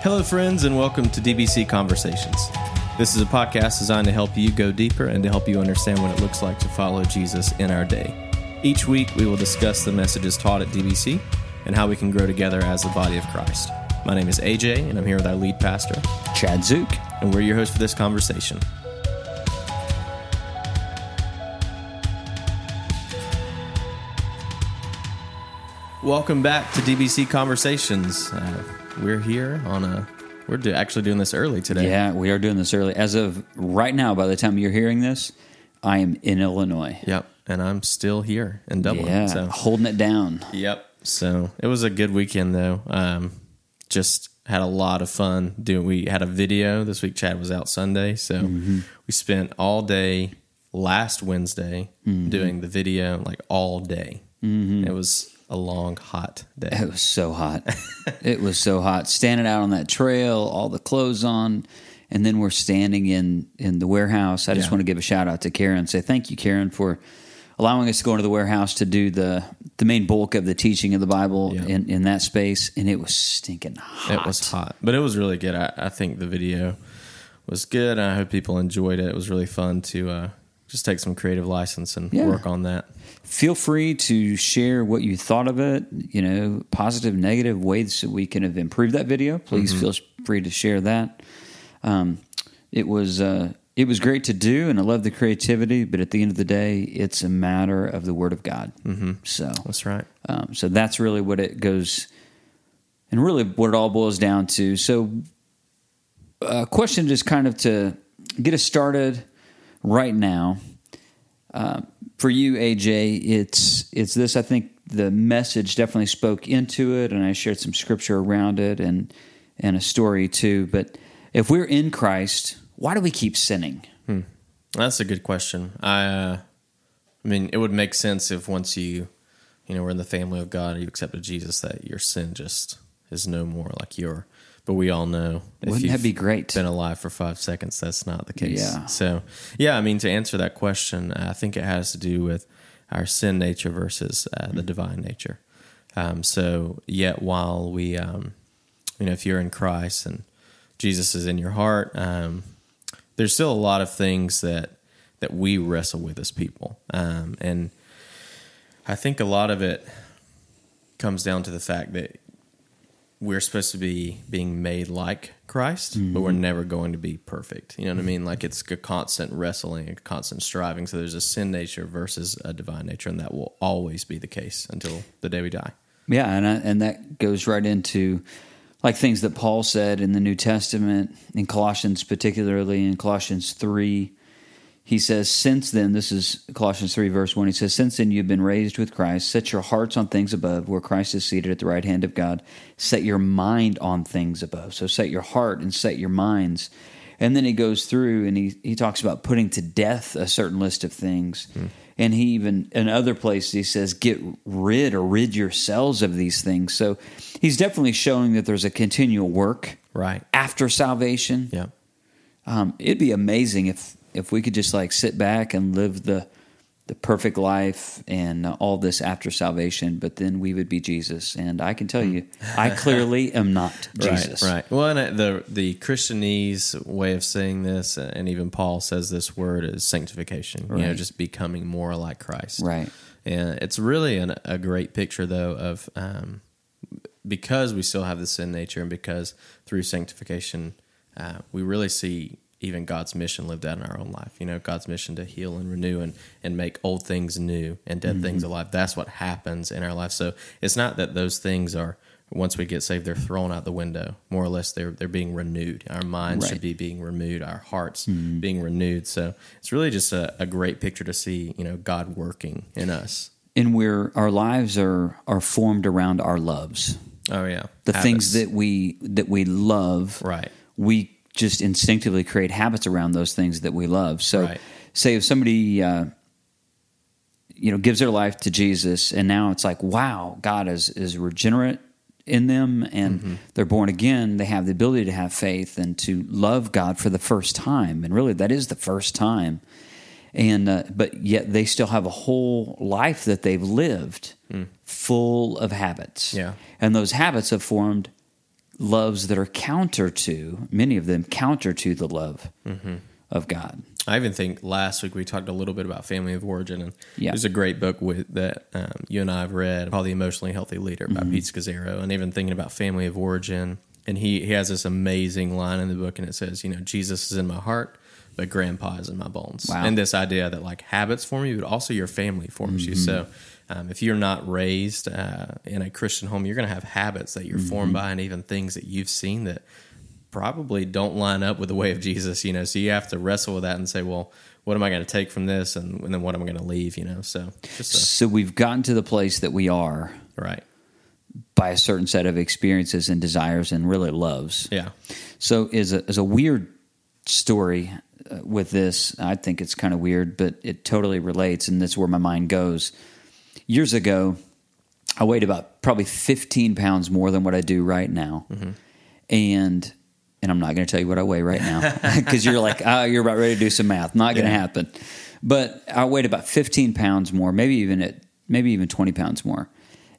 Hello, friends, and welcome to DBC Conversations. This is a podcast designed to help you go deeper and to help you understand what it looks like to follow Jesus in our day. Each week, we will discuss the messages taught at DBC and how we can grow together as the body of Christ. My name is AJ, and I'm here with our lead pastor, Chad Zook. and we're your host for this conversation. Welcome back to DBC Conversations. Uh, we're here on a. We're do, actually doing this early today. Yeah, we are doing this early. As of right now, by the time you're hearing this, I am in Illinois. Yep. And I'm still here in Dublin. Yeah, So. holding it down. Yep. So it was a good weekend though. Um, just had a lot of fun doing. We had a video this week. Chad was out Sunday, so mm-hmm. we spent all day last Wednesday mm-hmm. doing the video, like all day. Mm-hmm. It was a long, hot day. It was so hot. it was so hot. Standing out on that trail, all the clothes on, and then we're standing in in the warehouse. I just Yeah. want to give a shout out to Karen. Say thank you, Karen, for allowing us to go into the warehouse to do the the main bulk of the teaching of the Bible Yeah. in in that space. And it was stinking hot. It was hot, but it was really good. I, I think the video was good. I hope people enjoyed it. It was really fun to uh, just take some creative license and Yeah. work on that. Feel free to share what you thought of it you know positive negative ways that we can have improved that video. Please feel free to share that. Um, it was uh, it was great to do and i love the creativity but at the end of the day it's a matter of the word of god. Mm-hmm. so That's right. um, so that's really what it goes and really what it all boils down to. So a question just kind of to get us started right now uh, for you aj it's it's this i think the message definitely spoke into it and i shared some scripture around it and and a story too but if we're in christ why do we keep sinning That's a good question. I, uh, I mean, it would make sense if once you, you know, we're in the family of God, and you accepted Jesus, that your sin just is no more like your. But we all know, if Wouldn't that you've be great? Been alive for five seconds, that's not the case. Yeah. So, yeah, I mean, to answer that question, I think it has to do with our sin nature versus uh, the divine nature. Um, so, yet while we, um, you know, if you're in Christ and Jesus is in your heart, um, there's still a lot of things that that we wrestle with as people, um, and I think a lot of it comes down to the fact that we're supposed to be being made like Christ, but we're mm-hmm. never going to be perfect. You know what I mean? Like it's a constant wrestling, a constant striving. So there's a sin nature versus a divine nature, and that will always be the case until the day we die. Yeah, and I, and that goes right into like things that Paul said in the New Testament in Colossians, particularly in Colossians three. He says, "Since then, this is Colossians three verse one. He says, "Since then you've been raised with Christ. Set your hearts on things above, where Christ is seated at the right hand of God. Set your mind on things above. So set your heart and set your minds." And then he goes through and he, he talks about putting to death a certain list of things. And he even, in other places, he says, get rid or rid yourselves of these things. So he's definitely showing that there's a continual work Right. after salvation. Yeah. Um, it'd be amazing if, if we could just like sit back and live the, the perfect life and all this after salvation, but then we would be Jesus. And I can tell you, I clearly am not Jesus. Right, right. Well, and uh, the the Christianese way of saying this, uh, and even Paul says this word is sanctification. You know, just becoming more like Christ. Right. And it's really an, a great picture, though, of um, because we still have the sin nature, and because through sanctification, uh, we really see even God's mission lived out in our own life. You know, God's mission to heal and renew and, and make old things new and dead things mm-hmm. alive. That's what happens in our life. So it's not that those things are once we get saved, they're thrown out the window. More or less, they're they're being renewed. Our minds Right. should be being renewed. Our hearts mm-hmm. being renewed. So it's really just a, a great picture to see. You know, God working in us. and we're our lives are are formed around our loves Oh yeah, the Habits. things that we that we love Right. we just instinctively create habits around those things that we love so Right. say if somebody uh, you know gives their life to jesus and now it's like wow god is is regenerate in them and Mm-hmm. they're born again they have the ability to have faith and to love god for the first time and really that is the first time and uh, but yet they still have a whole life that they've lived full of habits Mm. Yeah. and those habits have formed loves that are counter to many of them counter to the love mm-hmm. of God. I even think last week we talked a little bit about family of origin, and Yeah. there's a great book with that um, you and I have read called "The Emotionally Healthy Leader" by mm-hmm. Pete Scazzero, and even thinking about family of origin. And he he has this amazing line in the book, and it says, you know, Jesus is in my heart, but Grandpa is in my bones. Wow. And this idea that like habits form you, but also your family forms you. Mm-hmm. So. Um, if you're not raised uh, in a Christian home, you're going to have habits that you're formed by, and even things that you've seen that probably don't line up with the way of Jesus, you know. So you have to wrestle with that and say, well, what am I going to take from this, and, and then what am I going to leave, you know? So just So we've gotten to the place that we are right, by a certain set of experiences and desires and really loves. yeah, So is a is a weird story uh, with this. I think it's kind of weird, but it totally relates, and that's where my mind goes. Years ago, I weighed about probably 15 pounds more than what I do right now, and and I'm not going to tell you what I weigh right now because you're like, oh, you're about ready to do some math. Not going to Yeah. happen. But I weighed about 15 pounds more, maybe even at maybe even 20 pounds more,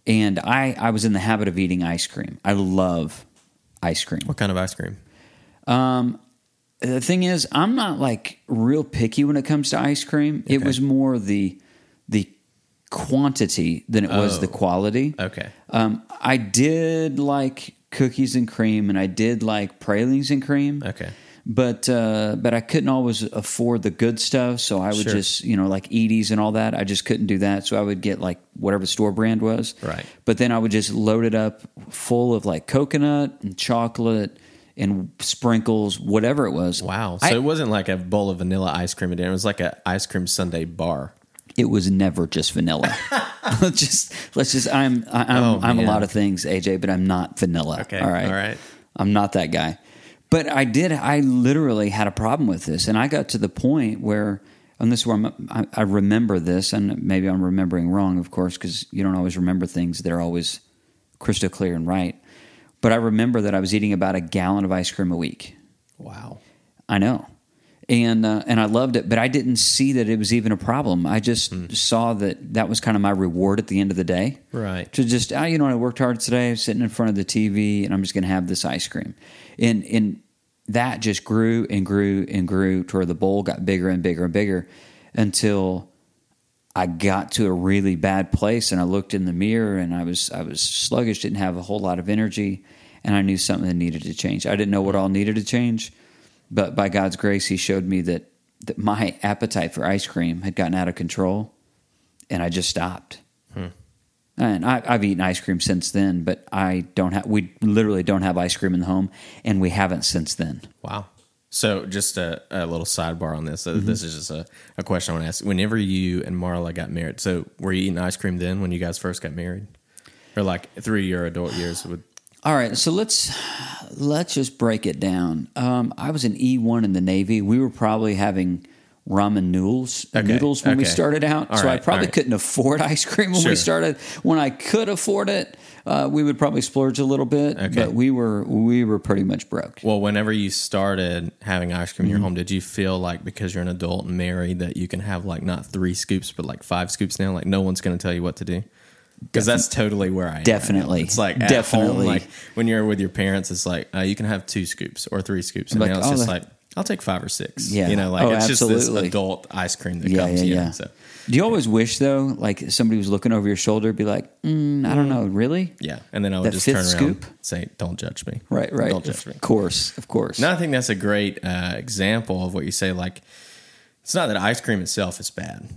and I I was in the habit of eating ice cream. I love ice cream. what kind of ice cream? Um, The thing is, I'm not like real picky when it comes to ice cream. It was more the the quantity than it was Oh. the quality. Okay, Um, I did like cookies and cream, and I did like pralines and cream. okay, But uh, but I couldn't always afford the good stuff, so I would Sure. just you know like Edy's and all that. I just couldn't do that, so I would get like whatever store brand was. Right. But then I would just load it up full of like coconut and chocolate and sprinkles, whatever it was. wow. So I- it wasn't like a bowl of vanilla ice cream it was like an ice cream sundae bar. It was never just vanilla. let's just let's just I'm I'm Oh, I'm a lot of things, AJ, but I'm not vanilla. Okay, all right, all right. I'm not that guy. But I did. I literally had a problem with this, and I got to the point where, and this is where I'm, I, I remember this, and maybe I'm remembering wrong, of course, because you don't always remember things that are always crystal clear and right. But I remember that I was eating about a gallon of ice cream a week. Wow. I know. And uh, and I loved it, but I didn't see that it was even a problem. I just Hmm. saw that that was kind of my reward at the end of the day. Right. To just, ah, you know, I worked hard today, I'm sitting in front of the TV, and I'm just going to have this ice cream. And and that just grew and grew and grew to where the bowl got bigger and bigger and bigger until I got to a really bad place and I looked in the mirror and I was I was sluggish, didn't have a whole lot of energy, and I knew something needed to change. I didn't know what all needed to change, but by God's grace, He showed me that that my appetite for ice cream had gotten out of control, and I just stopped. And I, I've eaten ice cream since then, but I don't have. We literally don't have ice cream in the home, and we haven't since then. Wow. So, just a, a little sidebar on this. Mm-hmm. This is just a, a question I want to ask. Whenever you and Marla got married, so were you eating ice cream then when you guys first got married? Or like through your adult years? Would, All right, so let's let's just break it down. Um, I was an E one in the Navy. We were probably having ramen noodles Okay, noodles when we started out, All so I probably right. couldn't afford ice cream when Sure. we started. When I could afford it, uh, we would probably splurge a little bit, Okay. but we were we were pretty much broke. well, whenever you started having ice cream in Mm-hmm. your home, did you feel like because you're an adult and married that you can have like not three scoops, but like five scoops now? Like no one's going to tell you what to do? Because that's totally where I am. Definitely. It's like Definitely. home, like when you're with your parents, it's like uh, you can have two scoops or three scoops, and Like, now it's oh, just like I'll take five or six. Yeah. you know, like Oh, it's just this adult ice cream that Yeah, comes. yeah, yeah. So Do you always wish though, like somebody was looking over your shoulder, be like, mm, I don't know, really? yeah, and then I would That just turn around, scoop? and say, "Don't judge me." Right, right. Don't judge me. Of course, of course. Now I think that's a great uh, example of what you say. Like, it's not that ice cream itself is bad.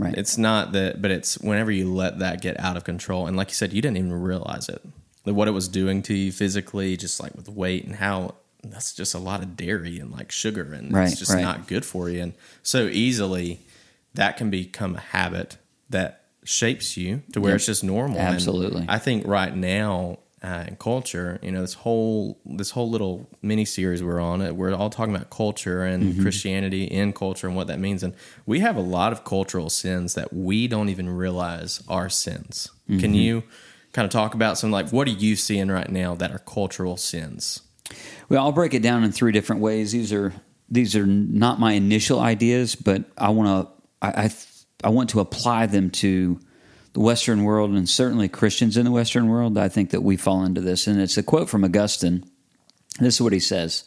Right. It's not that, but it's whenever you let that get out of control. And like you said, you didn't even realize it. That What it was doing to you physically, just like with weight and how that's just a lot of dairy and like sugar and Right, it's just right. not good for you. And so easily that can become a habit that shapes you to where Yep. it's just normal. And Absolutely. I think right now uh, in culture, you know, this whole this whole little mini series we're on it, we're all talking about culture and Mm-hmm. Christianity in culture and what that means. And we have a lot of cultural sins that we don't even realize are sins. Mm-hmm. Can you kind of talk about some like what are you seeing right now that are cultural sins? Well, I'll break it down in three different ways. These are these are not my initial ideas, but I want to I, I I want to apply them to the Western world and certainly Christians in the Western world. I think that we fall into this, and it's a quote from Augustine. This is what he says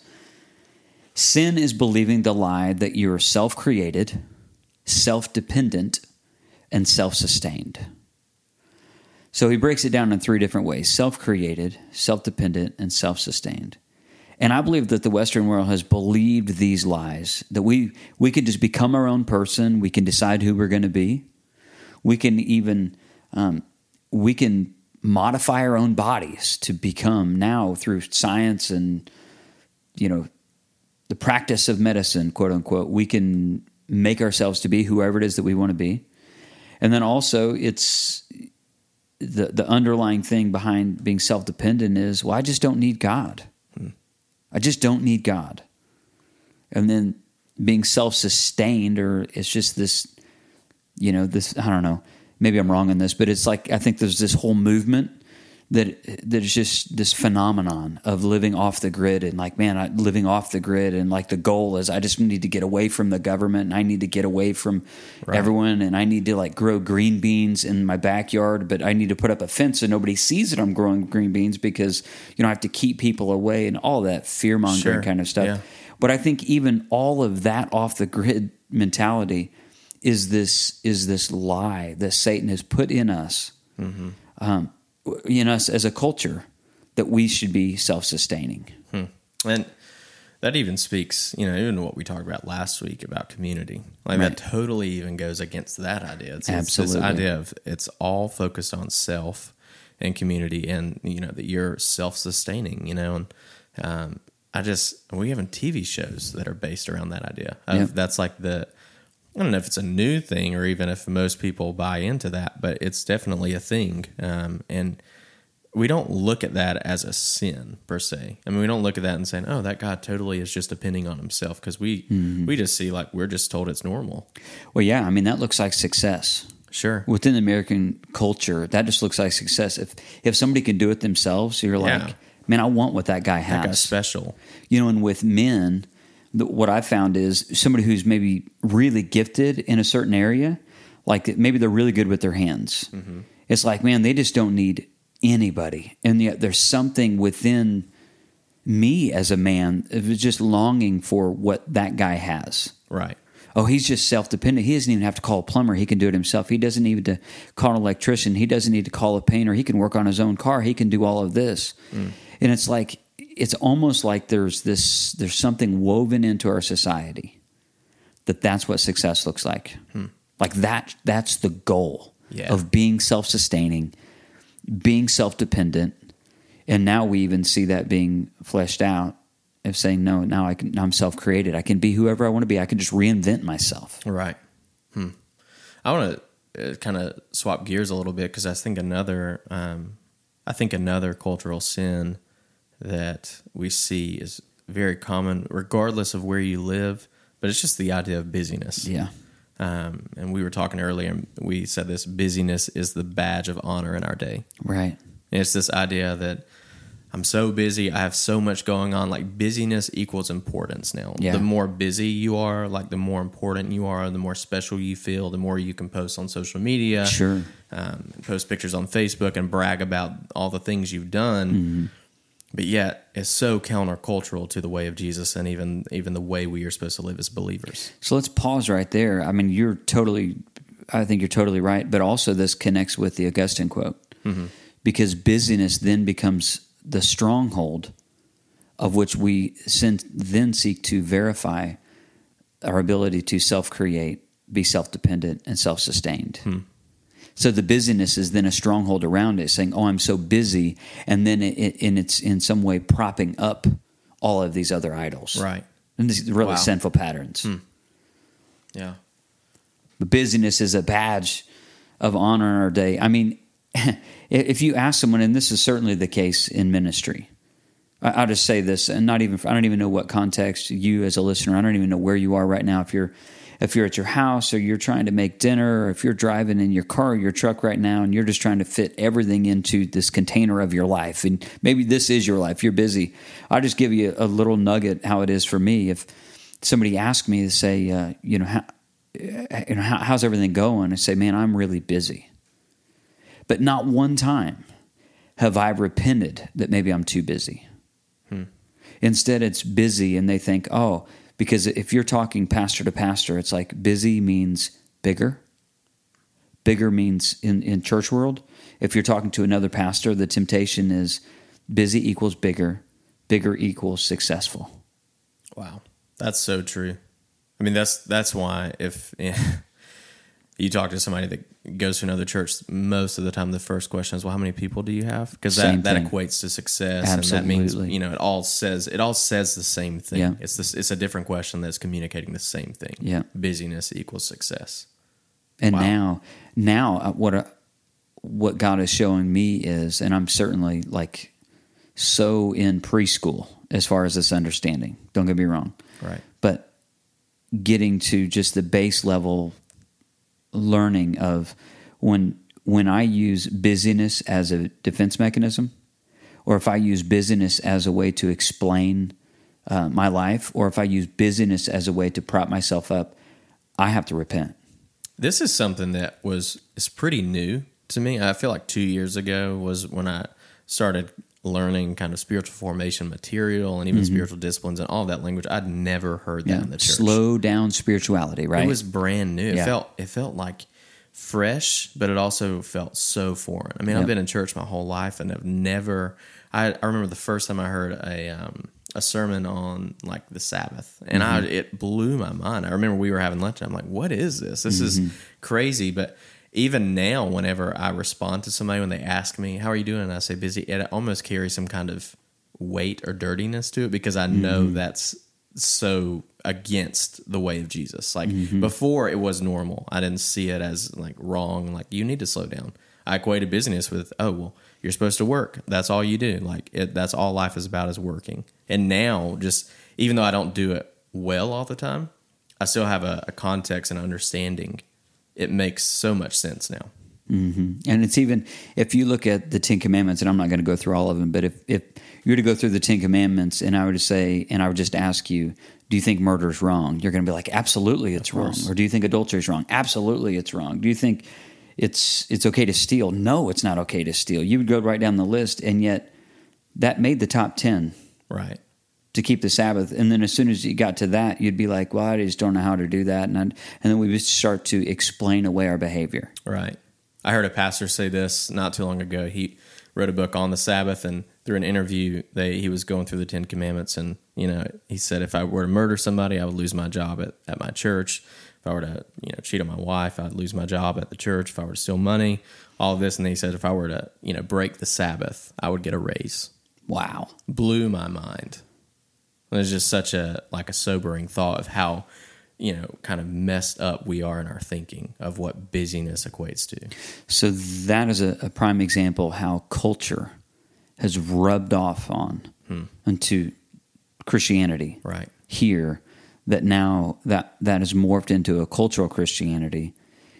Sin is believing the lie that you are self created, self dependent, and self sustained. So he breaks it down in three different ways self created, self dependent, and self sustained. And I believe that the Western world has believed these lies that we, we can just become our own person, we can decide who we're going to be, we can even um, we can modify our own bodies to become now through science and you know the practice of medicine, quote unquote, we can make ourselves to be whoever it is that we want to be. And then also, it's the the underlying thing behind being self dependent is, well, I just don't need God. Hmm. I just don't need God. And then being self sustained, or it's just this, you know, this I don't know. Maybe I'm wrong in this, but it's like I think there's this whole movement that that is just this phenomenon of living off the grid and like man I, living off the grid and like the goal is i just need to get away from the government and i need to get away from right. everyone and i need to like grow green beans in my backyard but i need to put up a fence so nobody sees that i'm growing green beans because you know i have to keep people away and all that fear mongering sure. kind of stuff yeah. but i think even all of that off the grid mentality is this is this lie that satan has put in us mm-hmm. um, in us as a culture that we should be self sustaining. Hmm. And that even speaks, you know, even what we talked about last week about community. Like right. that totally even goes against that idea. It's, Absolutely. It's this idea of it's all focused on self and community and, you know, that you're self sustaining, you know, and, um, I just, we have TV shows that are based around that idea. Yep. That's like the, I don't know if it's a new thing or even if most people buy into that, but it's definitely a thing. Um, and we don't look at that as a sin per se. I mean, we don't look at that and saying, "Oh, that guy totally is just depending on himself," because we mm-hmm. we just see like we're just told it's normal. Well, yeah, I mean that looks like success. Sure. Within American culture, that just looks like success. If if somebody can do it themselves, you're like, yeah. man, I want what that guy has. That guy's special. You know, and with men, what I've found is somebody who's maybe really gifted in a certain area, like maybe they're really good with their hands. Mm-hmm. It's like, man, they just don't need anybody. And yet there's something within me as a man just longing for what that guy has. Right. Oh, he's just self dependent. He doesn't even have to call a plumber. He can do it himself. He doesn't need to call an electrician. He doesn't need to call a painter. He can work on his own car. He can do all of this. Mm. And it's like it's almost like there's this there's something woven into our society that that's what success looks like. Hmm. Like that that's the goal yeah. of being self-sustaining, being self-dependent, and now we even see that being fleshed out of saying no, now I can now I'm self-created. I can be whoever I want to be. I can just reinvent myself. Right. Hmm. I want to uh, kind of swap gears a little bit because I think another um, I think another cultural sin that we see is very common, regardless of where you live. But it's just the idea of busyness. Yeah. Um, and we were talking earlier. We said this busyness is the badge of honor in our day. Right. And it's this idea that I'm so busy. I have so much going on. Like busyness equals importance now. Yeah. The more busy you are, like the more important you are, the more special you feel, the more you can post on social media. Sure. Um, post pictures on Facebook and brag about all the things you've done. Mm-hmm but yet it's so countercultural to the way of Jesus and even even the way we are supposed to live as believers. So let's pause right there. I mean, you're totally, I think you're totally right. But also, this connects with the Augustine quote mm-hmm. because busyness then becomes the stronghold of which we then seek to verify our ability to self create, be self dependent, and self sustained. Hmm. So the busyness is then a stronghold around it, saying, "Oh, I'm so busy," and then it, it, and it's in some way propping up all of these other idols, right? And these really wow. sinful patterns. Hmm. Yeah, the busyness is a badge of honor in our day. I mean, if you ask someone, and this is certainly the case in ministry, I'll just say this, and not even I don't even know what context you as a listener. I don't even know where you are right now. If you're if you're at your house or you're trying to make dinner, or if you're driving in your car or your truck right now and you're just trying to fit everything into this container of your life, and maybe this is your life, you're busy. I'll just give you a, little nugget how it is for me. If somebody asked me to say, uh, you know, how, you know, how, how's everything going? I say, man, I'm really busy. But not one time have I repented that maybe I'm too busy. Hmm. Instead, it's busy, and they think, oh, because if you're talking pastor to pastor, it's like busy means bigger. Bigger means in, in church world. If you're talking to another pastor, the temptation is busy equals bigger, bigger equals successful. Wow, that's so true. I mean, that's that's why if you talk to somebody that goes to another church, most of the time the first question is, "Well, how many people do you have?" Because that, that equates to success, Absolutely. and that means you know it all says it all says the same thing. Yeah. It's this it's a different question that's communicating the same thing. Yeah, busyness equals success. And wow. now, now uh, what uh, what God is showing me is, and I'm certainly like so in preschool as far as this understanding. Don't get me wrong, right? But getting to just the base level learning of when when I use busyness as a defense mechanism, or if I use busyness as a way to explain uh, my life, or if I use busyness as a way to prop myself up, I have to repent. This is something that was is pretty new to me. I feel like two years ago was when I started learning kind of spiritual formation material and even mm-hmm. spiritual disciplines and all that language. I'd never heard that yeah. in the church. Slow down spirituality, right? It was brand new. Yeah. It felt it felt like fresh, but it also felt so foreign. I mean, yep. I've been in church my whole life and I've never. I, I remember the first time I heard a um, a sermon on like the Sabbath, and mm-hmm. I it blew my mind. I remember we were having lunch. I'm like, "What is this? This mm-hmm. is crazy." But even now, whenever I respond to somebody when they ask me, How are you doing? and I say busy, it almost carries some kind of weight or dirtiness to it because I know mm-hmm. that's so against the way of Jesus. Like mm-hmm. before it was normal. I didn't see it as like wrong, like you need to slow down. I equated business with, oh well, you're supposed to work. That's all you do. Like it, that's all life is about is working. And now just even though I don't do it well all the time, I still have a, a context and understanding it makes so much sense now. Mm-hmm. And it's even if you look at the Ten Commandments, and I'm not going to go through all of them, but if if you were to go through the Ten Commandments, and I were to say, and I would just ask you, do you think murder is wrong? You're going to be like, absolutely, it's wrong. Or do you think adultery is wrong? Absolutely, it's wrong. Do you think it's it's okay to steal? No, it's not okay to steal. You would go right down the list, and yet that made the top ten. Right to keep the Sabbath. And then as soon as you got to that, you'd be like, well, I just don't know how to do that. And, I'd, and then we would start to explain away our behavior. Right. I heard a pastor say this not too long ago. He wrote a book on the Sabbath, and through an interview, they, he was going through the Ten Commandments. And, you know, he said, if I were to murder somebody, I would lose my job at, at my church. If I were to, you know, cheat on my wife, I'd lose my job at the church. If I were to steal money, all this. And then he said, if I were to, you know, break the Sabbath, I would get a raise. Wow. Blew my mind. It's just such a like a sobering thought of how you know kind of messed up we are in our thinking of what busyness equates to. So that is a, a prime example how culture has rubbed off on hmm. into Christianity. Right here, that now that that has morphed into a cultural Christianity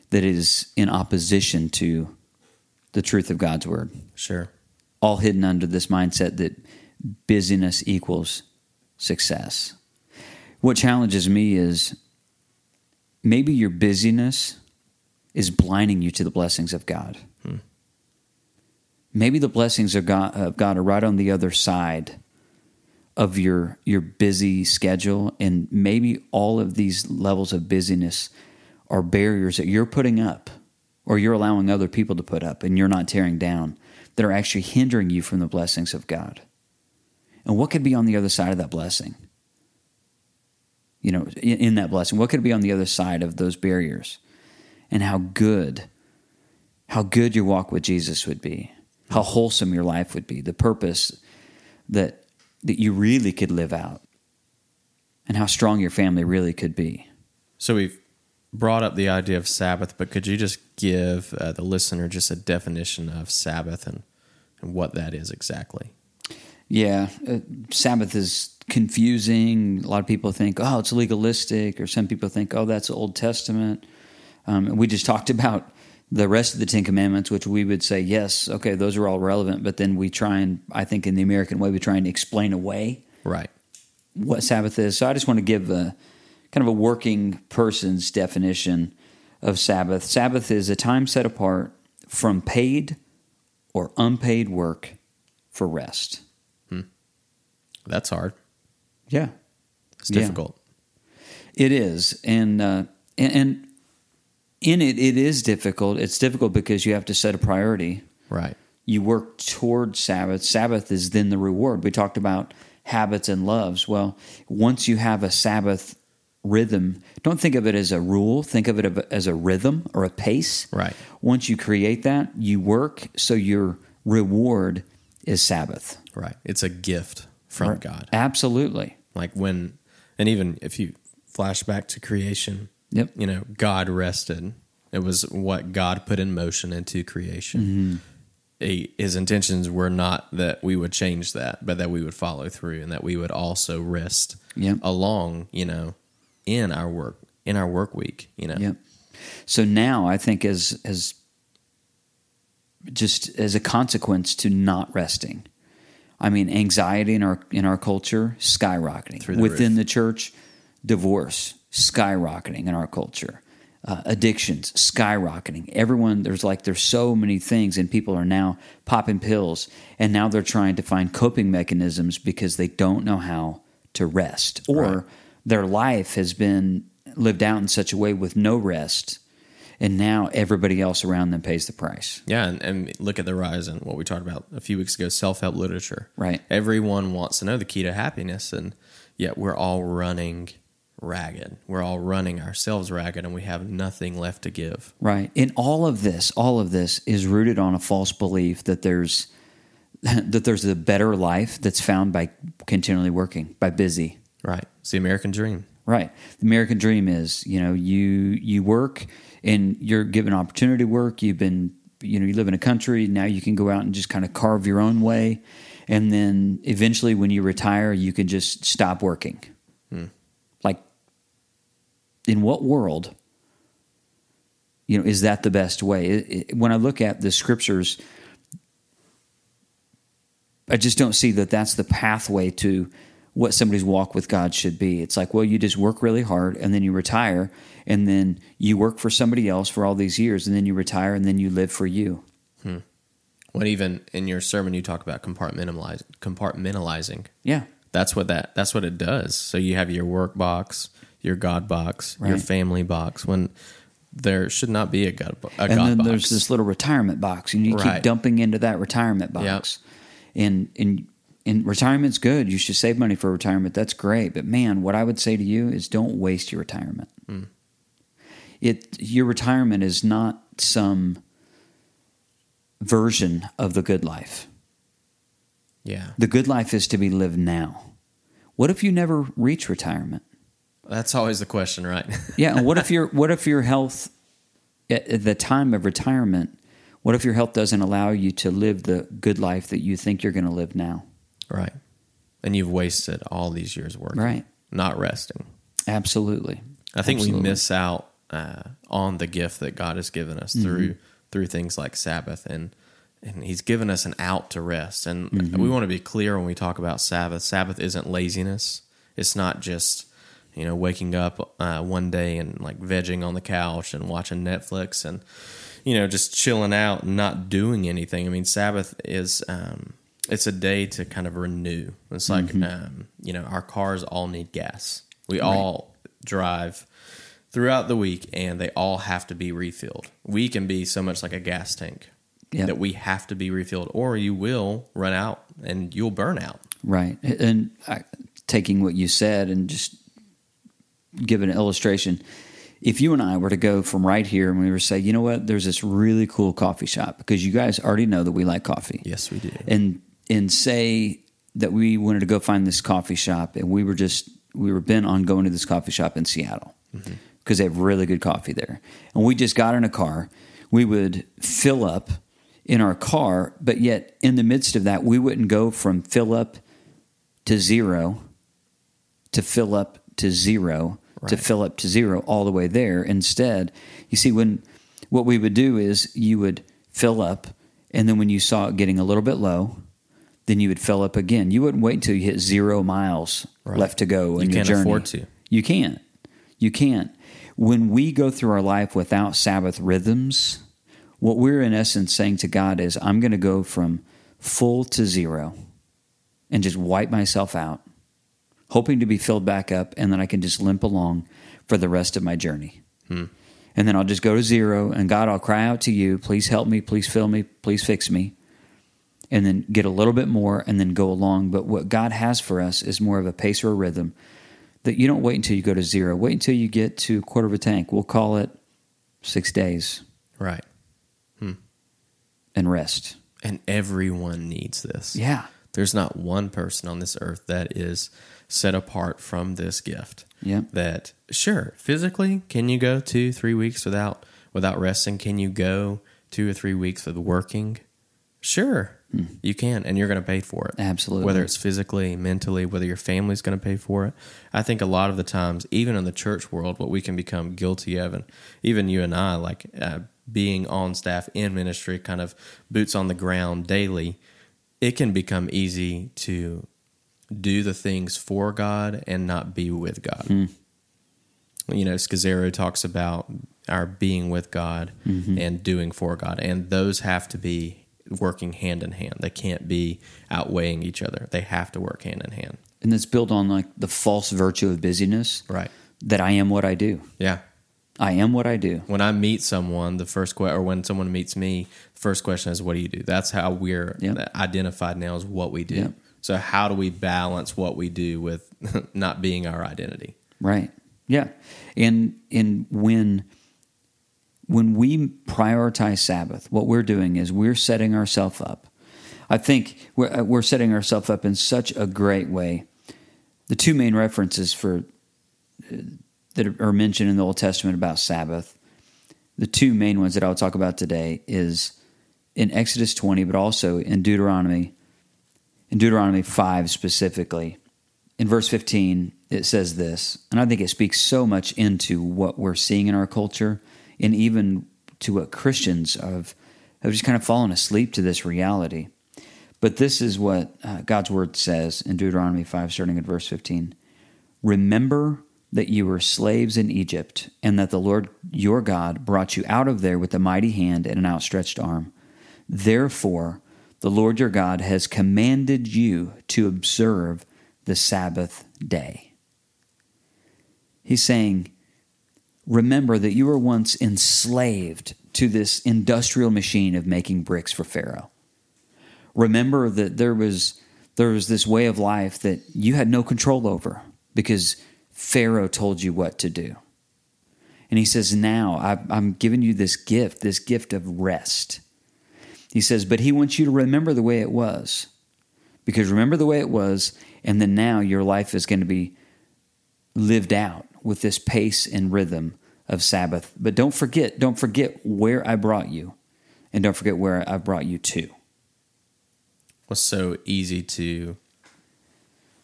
that is in opposition to the truth of God's word. Sure. All hidden under this mindset that busyness equals success. What challenges me is maybe your busyness is blinding you to the blessings of God. Hmm. Maybe the blessings of God, of God are right on the other side of your your busy schedule and maybe all of these levels of busyness are barriers that you're putting up or you're allowing other people to put up and you're not tearing down that are actually hindering you from the blessings of God. And what could be on the other side of that blessing? You know, in, in that blessing, what could be on the other side of those barriers? And how good, how good your walk with Jesus would be, how wholesome your life would be, the purpose that that you really could live out, and how strong your family really could be. So we've brought up the idea of Sabbath, but could you just give uh, the listener just a definition of Sabbath and, and what that is exactly? Yeah, uh, Sabbath is confusing. A lot of people think, oh, it's legalistic, or some people think, oh, that's Old Testament. Um, we just talked about the rest of the Ten Commandments, which we would say, yes, okay, those are all relevant, but then we try and, I think in the American way, we try and explain away right what Sabbath is. So I just want to give a kind of a working person's definition of Sabbath. Sabbath is a time set apart from paid or unpaid work for rest. That's hard. Yeah. It's Yeah. difficult. It is, and uh, and, and in it, it is difficult. It's difficult because you have to set a priority. Right. You work toward Sabbath. Sabbath is then the reward. We talked about habits and loves. Well, once you have a Sabbath rhythm, don't think of it as a rule. Think of it as a rhythm or a pace. Right. Once you create that, you work so your reward is Sabbath. Right. It's a gift from God. Absolutely. Like when, and even if you flash back to creation, Yep. you know, God rested. It was what God put in motion into creation. Mm-hmm. He- his intentions were not that we would change that, but that we would follow through and that we would also rest Yep. along, you know, in our work, in our work week, you know. Yep. So now I think as as just as a consequence to not resting. I mean, anxiety in our in our culture skyrocketing the within roof. the church. Divorce skyrocketing in our culture. Uh, addictions skyrocketing. Everyone there's like there's so many things, and people are now popping pills, and now they're trying to find coping mechanisms because they don't know how to rest, or Right. their life has been lived out in such a way with no rest, and now everybody else around them pays the price. Yeah, and, and look at the rise in what we talked about a few weeks ago self help literature. Right. Everyone wants to know the key to happiness, and yet we're all running ragged. We're all running ourselves ragged, and we have nothing left to give. Right. And all of this, all of this is rooted on a false belief that there's that there's a better life that's found by continually working, by busy. Right. It's the American dream. Right. The American dream is, you know, you you work and you're given opportunity to work. You've been, you know, you live in a country now. You can go out and just kind of carve your own way, and then eventually, when you retire, you can just stop working. Hmm. Like, in what world, you know, is that the best way? It- it- when I look at the scriptures, I just don't see that that's the pathway to what somebody's walk with God should be. It's like, well, you just work really hard and then you retire and then you work for somebody else for all these years and then you retire and then you live for you. Hmm. When even in your sermon you talk about compartmentalize, compartmentalizing. Yeah. That's what that that's what it does. So you have your work box, your God box, your family box. When there should not be a God, a and God then box. there's this little retirement box and you keep dumping into that retirement box. And and and retirement's good. You should save money for retirement. That's great. But man, what I would say to you is don't waste your retirement. Hmm. It your retirement is not some version of the good life. yeah. The good life is to be lived now. What if you never reach retirement? That's always the question, right? Yeah, and what if your what if your health at, at the time of retirement? What if your health doesn't allow you to live the good life that you think you're going to live now? Right. And you've wasted all these years working, Right. Not resting. Absolutely. I think Absolutely. we miss out uh, on the gift that God has given us Mm-hmm. through through things like Sabbath, and and He's given us an out to rest. And Mm-hmm. we want to be clear when we talk about Sabbath. Sabbath isn't laziness. It's not just you know waking up uh, one day and like vegging on the couch and watching Netflix and you know just chilling out and not doing anything. I mean, Sabbath is. Um, it's a day to kind of renew. It's like Mm-hmm. um, you know, our cars all need gas. We all drive throughout the week, and they all have to be refilled. We can be so much like a gas tank Yep. that we have to be refilled, or you will run out and you'll burn out. Right. And I, taking what you said and just give an illustration. If you and I were to go from right here and we were to say, you know what, there's this really cool coffee shop because you guys already know that we like coffee. Yes, we do. and and say that we wanted to go find this coffee shop and we were just we were bent on going to this coffee shop in Seattle mm-hmm. because they have really good coffee there. And we just got in a car. We would fill up in our car but yet in the midst of that we wouldn't go from fill up to zero to fill up to zero to fill up to zero all the way there. Instead, you see, when what we would do is you would fill up, and then when you saw it getting a little bit low, then you would fill up again. You wouldn't wait until you hit zero miles Right. left to go in You your can't afford to. You can't. You can't. When we go through our life without Sabbath rhythms, what we're in essence saying to God is, I'm going to go from full to zero and just wipe myself out. hoping to be filled back up, and then I can just limp along for the rest of my journey. Hmm. And then I'll just go to zero, and God, I'll cry out to you, please help me, please fill me, please fix me. And then get a little bit more and then go along. But what God has for us is more of a pace or a rhythm that you don't wait until you go to zero. Wait until you get to a quarter of a tank. We'll call it six days Right. Hmm. and rest. And everyone needs this. Yeah. There's not one person on this earth that is set apart from this gift. Yeah. That sure, physically, can you go two, three weeks without without resting? Can you go two or three weeks with working? Sure, Mm. you can, and you're going to pay for it. Absolutely. Whether it's physically, mentally, whether your family's going to pay for it. I think a lot of the times, even in the church world, what we can become guilty of, and even you and I, like uh, being on staff in ministry, kind of boots on the ground daily, it can become easy to do the things for God and not be with God. Hmm. You know, Scazzero talks about our being with God mm-hmm. and doing for God, and those have to be working hand in hand. They can't be outweighing each other. They have to work hand in hand. And it's built on like the false virtue of busyness Right. that I am what I do. Yeah. I am what I do. When I meet someone, the first question, or when someone meets me, the first question is, "What do you do?" That's how we're Yep. identified now as what we do. Yep. So how do we balance what we do with not being our identity? Right. Yeah. And and when when we prioritize Sabbath, what we're doing is we're setting ourselves up. I think we're uh, we're setting ourselves up in such a great way. The two main references for uh, that are mentioned in the Old Testament about Sabbath, the two main ones that I'll talk about today is in Exodus 20, but also in Deuteronomy, in Deuteronomy 5 specifically. In verse 15, it says this, and I think it speaks so much into what we're seeing in our culture and even to what Christians have, have just kind of fallen asleep to this reality. But this is what uh, God's word says in Deuteronomy 5, starting at verse 15. Remember that you were slaves in Egypt, and that the Lord your God brought you out of there with a mighty hand and an outstretched arm. Therefore, the Lord your God has commanded you to observe the Sabbath day. He's saying, Remember that you were once enslaved to this industrial machine of making bricks for Pharaoh. Remember that there was there was this way of life that you had no control over because Pharaoh told you what to do. And he says, Now I- I'm giving you this gift, this gift of rest. He says, But he wants you to remember the way it was. Because remember the way it was, and then now your life is going to be lived out with this pace and rhythm of Sabbath. But don't forget, don't forget where I brought you, and don't forget where I brought you to. was so easy to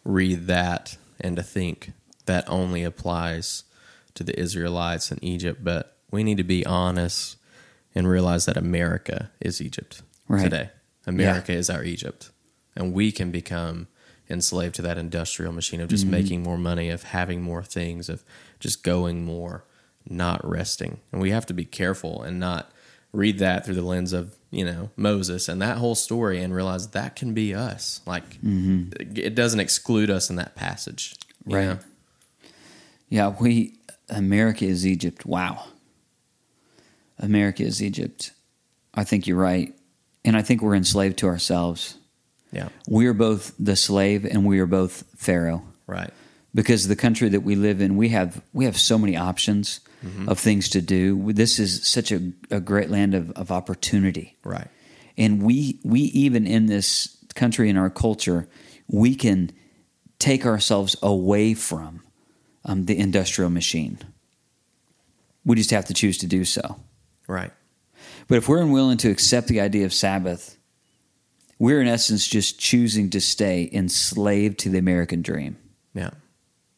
read that and to think that only applies to the Israelites in Egypt, but we need to be honest and realize that America is Egypt Right. today. America is our Egypt. And we can become enslaved to that industrial machine of just mm-hmm. making more money, of having more things, of just going more, not resting. And we have to be careful and not read that through the lens of, you know, Moses and that whole story and realize that can be us. Like mm-hmm. it doesn't exclude us in that passage. Right. know? Yeah, we America is Egypt. Wow. America is Egypt. I think you're right. And I think we're enslaved to ourselves. Yeah. We are both the slave and we are both Pharaoh. Right. Because the country that we live in, we have we have so many options of things to do. This is such a, a great land of, of opportunity. Right. And we we even in this country in our culture, we can take ourselves away from um, the industrial machine. We just have to choose to do so. Right. But if we're unwilling to accept the idea of Sabbath, we're in essence just choosing to stay enslaved to the American dream. Yeah.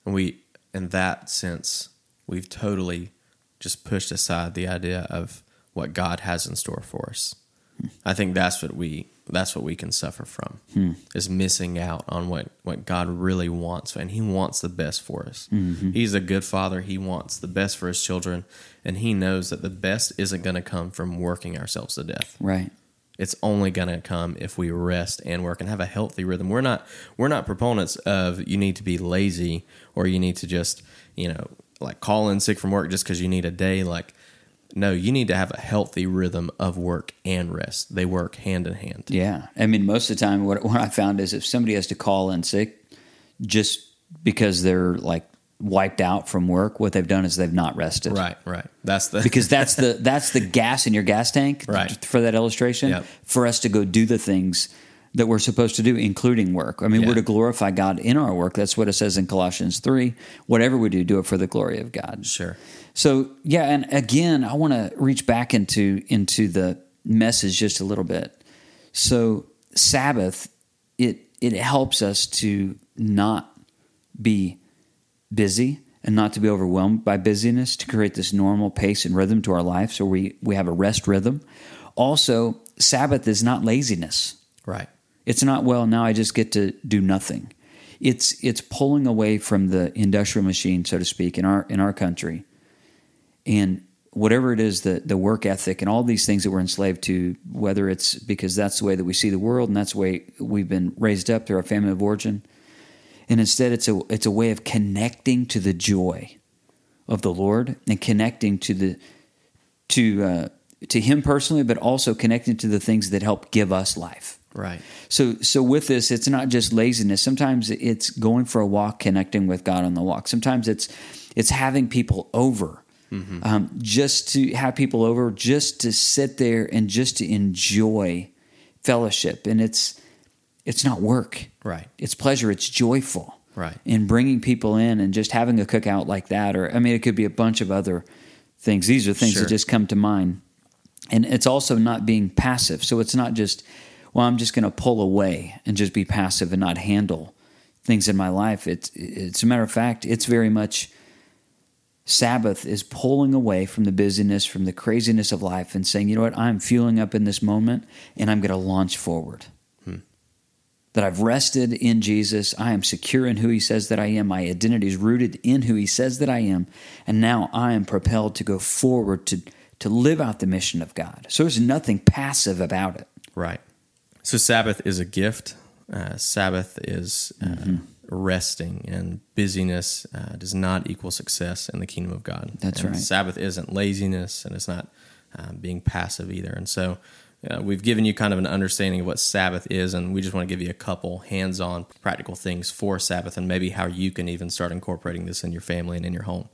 And we, in that sense, we've totally just pushed aside the idea of what God has in store for us. Hmm. I think that's what we that's what we can suffer from hmm. is missing out on what what God really wants and he wants the best for us. Mm-hmm. He's a good father, he wants the best for his children and he knows that the best isn't going to come from working ourselves to death. Right. It's only going to come if we rest and work and have a healthy rhythm. We're not we're not proponents of you need to be lazy or you need to just you know like call in sick from work just because you need a day. Like no, you need to have a healthy rhythm of work and rest. They work hand in hand. Yeah. I mean, most of the time, what, what I found is if somebody has to call in sick just because they're like wiped out from work, what they've done is they've not rested. Right, right. That's the because that's the that's the gas in your gas tank Right. for that illustration Yep. for us to go do the things that we're supposed to do including work i mean Yeah. we're to glorify god in our work that's what it says in colossians 3 whatever we do do it for the glory of god sure. so yeah and again i want to reach back into into the message just a little bit so sabbath it it helps us to not be busy and not to be overwhelmed by busyness to create this normal pace and rhythm to our life so we we have a rest rhythm. Also sabbath is not laziness. Right. it's not well now i just get to do nothing. It's it's pulling away from the industrial machine so to speak in our in our country. And whatever it is the the work ethic and all these things that we're enslaved to whether it's because that's the way that we see the world and that's the way we've been raised up through our family of origin and instead it's a it's a way of connecting to the joy of the lord and connecting to the to uh, to him personally but also connecting to the things that help give us life Right. so, so with this, it's not just laziness. Sometimes it's going for a walk, connecting with God on the walk. Sometimes it's it's having people over, um, just to have people over, just to sit there and just to enjoy fellowship. And it's it's not work. Right. It's pleasure. It's joyful. Right. And bringing people in and just having a cookout like that, or I mean, it could be a bunch of other things. These are things Sure. that just come to mind. And it's also not being passive. So it's not just, well, I'm just going to pull away and just be passive and not handle things in my life. It's, it's a matter of fact, it's very much Sabbath is pulling away from the busyness, from the craziness of life, and saying, you know what, I'm fueling up in this moment and I'm going to launch forward. That I've rested in Jesus. I am secure in who He says that I am. My identity is rooted in who He says that I am. And now I am propelled to go forward to, to live out the mission of God. So there's nothing passive about it. Right. So Sabbath is a gift. Uh, Sabbath is uh, Mm-hmm. resting, and busyness uh, does not equal success in the kingdom of God. That's And right. Sabbath isn't laziness, and it's not uh, being passive either. And so uh, we've given you kind of an understanding of what Sabbath is, and we just want to give you a couple hands-on, practical things for Sabbath, and maybe how you can even start incorporating this in your family and in your home.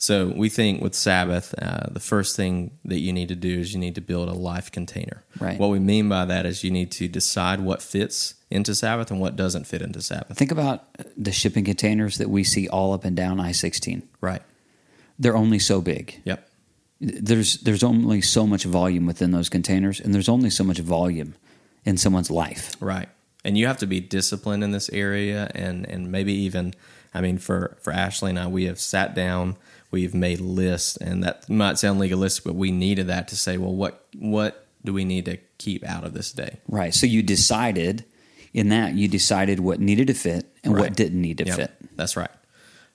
So we think with Sabbath, uh, the first thing that you need to do is you need to build a life container. Right. What we mean by that is you need to decide what fits into Sabbath and what doesn't fit into Sabbath. Think about the shipping containers that we see all up and down I 16. Right. They're only so big. Yep. There's, there's only so much volume within those containers, and there's only so much volume in someone's life. Right. And you have to be disciplined in this area and and maybe even I mean for for Ashley and I we have sat down, we've made lists and that might sound legalistic but we needed that to say well what what do we need to keep out of this day? Right. So you decided in that, you decided what needed to fit and what didn't need to Yep, fit. That's right.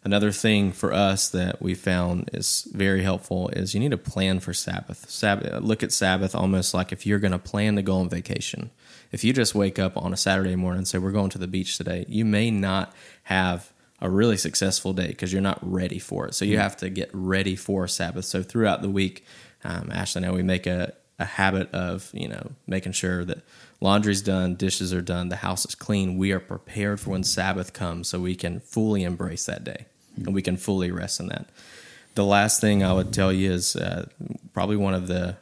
Another thing for us that we found is very helpful is you need to plan for Sabbath. Sabbath look at Sabbath almost like if you're going to plan to go on vacation. If you just wake up on a Saturday morning and say we're going to the beach today, you may not have a really successful day because you're not ready for it. So you have to get ready for Sabbath. So throughout the week, um, Ashley and I we make a a habit of you know making sure that laundry's done, dishes are done, the house is clean. We are prepared for when Sabbath comes, so we can fully embrace that day and we can fully rest in that. The last thing I would tell you is uh, probably one of the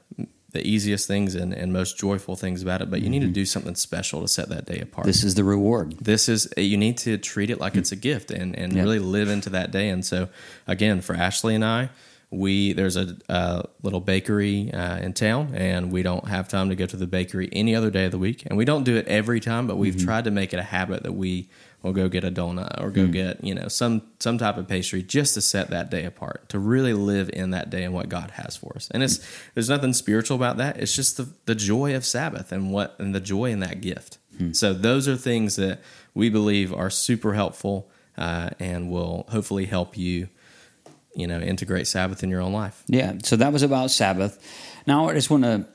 the easiest things and, and most joyful things about it, but you need to do something special to set that day apart This is the reward. this is you need to treat it like it's a gift and and Yeah. really live into that day and so again for ashley and i we there's a, a little bakery uh, in town and we don't have time to go to the bakery any other day of the week. And we don't do it every time but we've tried to make it a habit that we will go get a donut or go get you know some some type of pastry just to set that day apart to really live in that day and what god has for us. And it's there's nothing spiritual about that. It's just the, the joy of sabbath and what and the joy in that gift. So those are things that we believe are super helpful uh, and will hopefully help you you know integrate sabbath in your own life Yeah. So that was about Sabbath. Now I just want to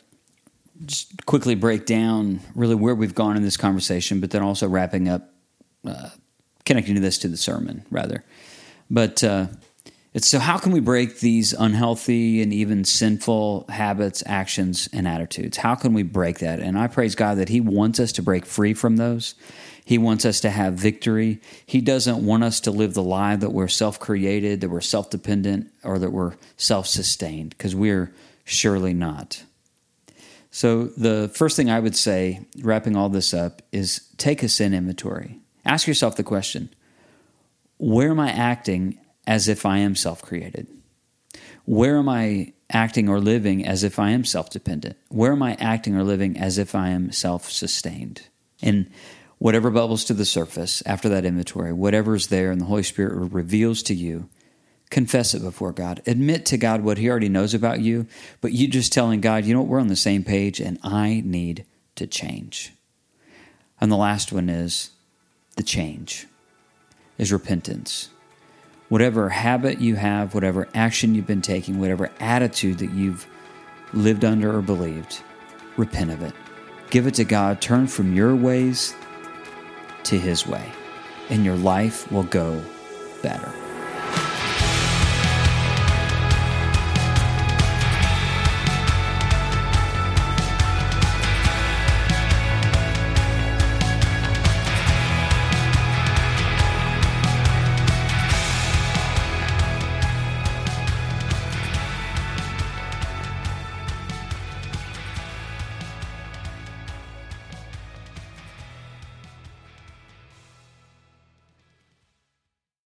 just quickly break down really where we've gone in this conversation, but then also wrapping up, uh, connecting to this to the sermon rather. But uh, it's so how can we break these unhealthy and even sinful habits, actions, and attitudes? How can we break that? And I praise God that He wants us to break free from those. He wants us to have victory. He doesn't want us to live the lie that we're self created, that we're self dependent, or that we're self sustained, because we're surely not. So, the first thing I would say, wrapping all this up, is take a sin inventory. Ask yourself the question where am I acting as if I am self created? Where am I acting or living as if I am self dependent? Where am I acting or living as if I am self sustained? And whatever bubbles to the surface after that inventory, whatever is there and the Holy Spirit reveals to you, confess it before God. Admit to God what He already knows about you, but you just telling God, you know what, we're on the same page and I need to change. And the last one is the change, is repentance. Whatever habit you have, whatever action you've been taking, whatever attitude that you've lived under or believed, repent of it. Give it to God. Turn from your ways to His way, and your life will go better.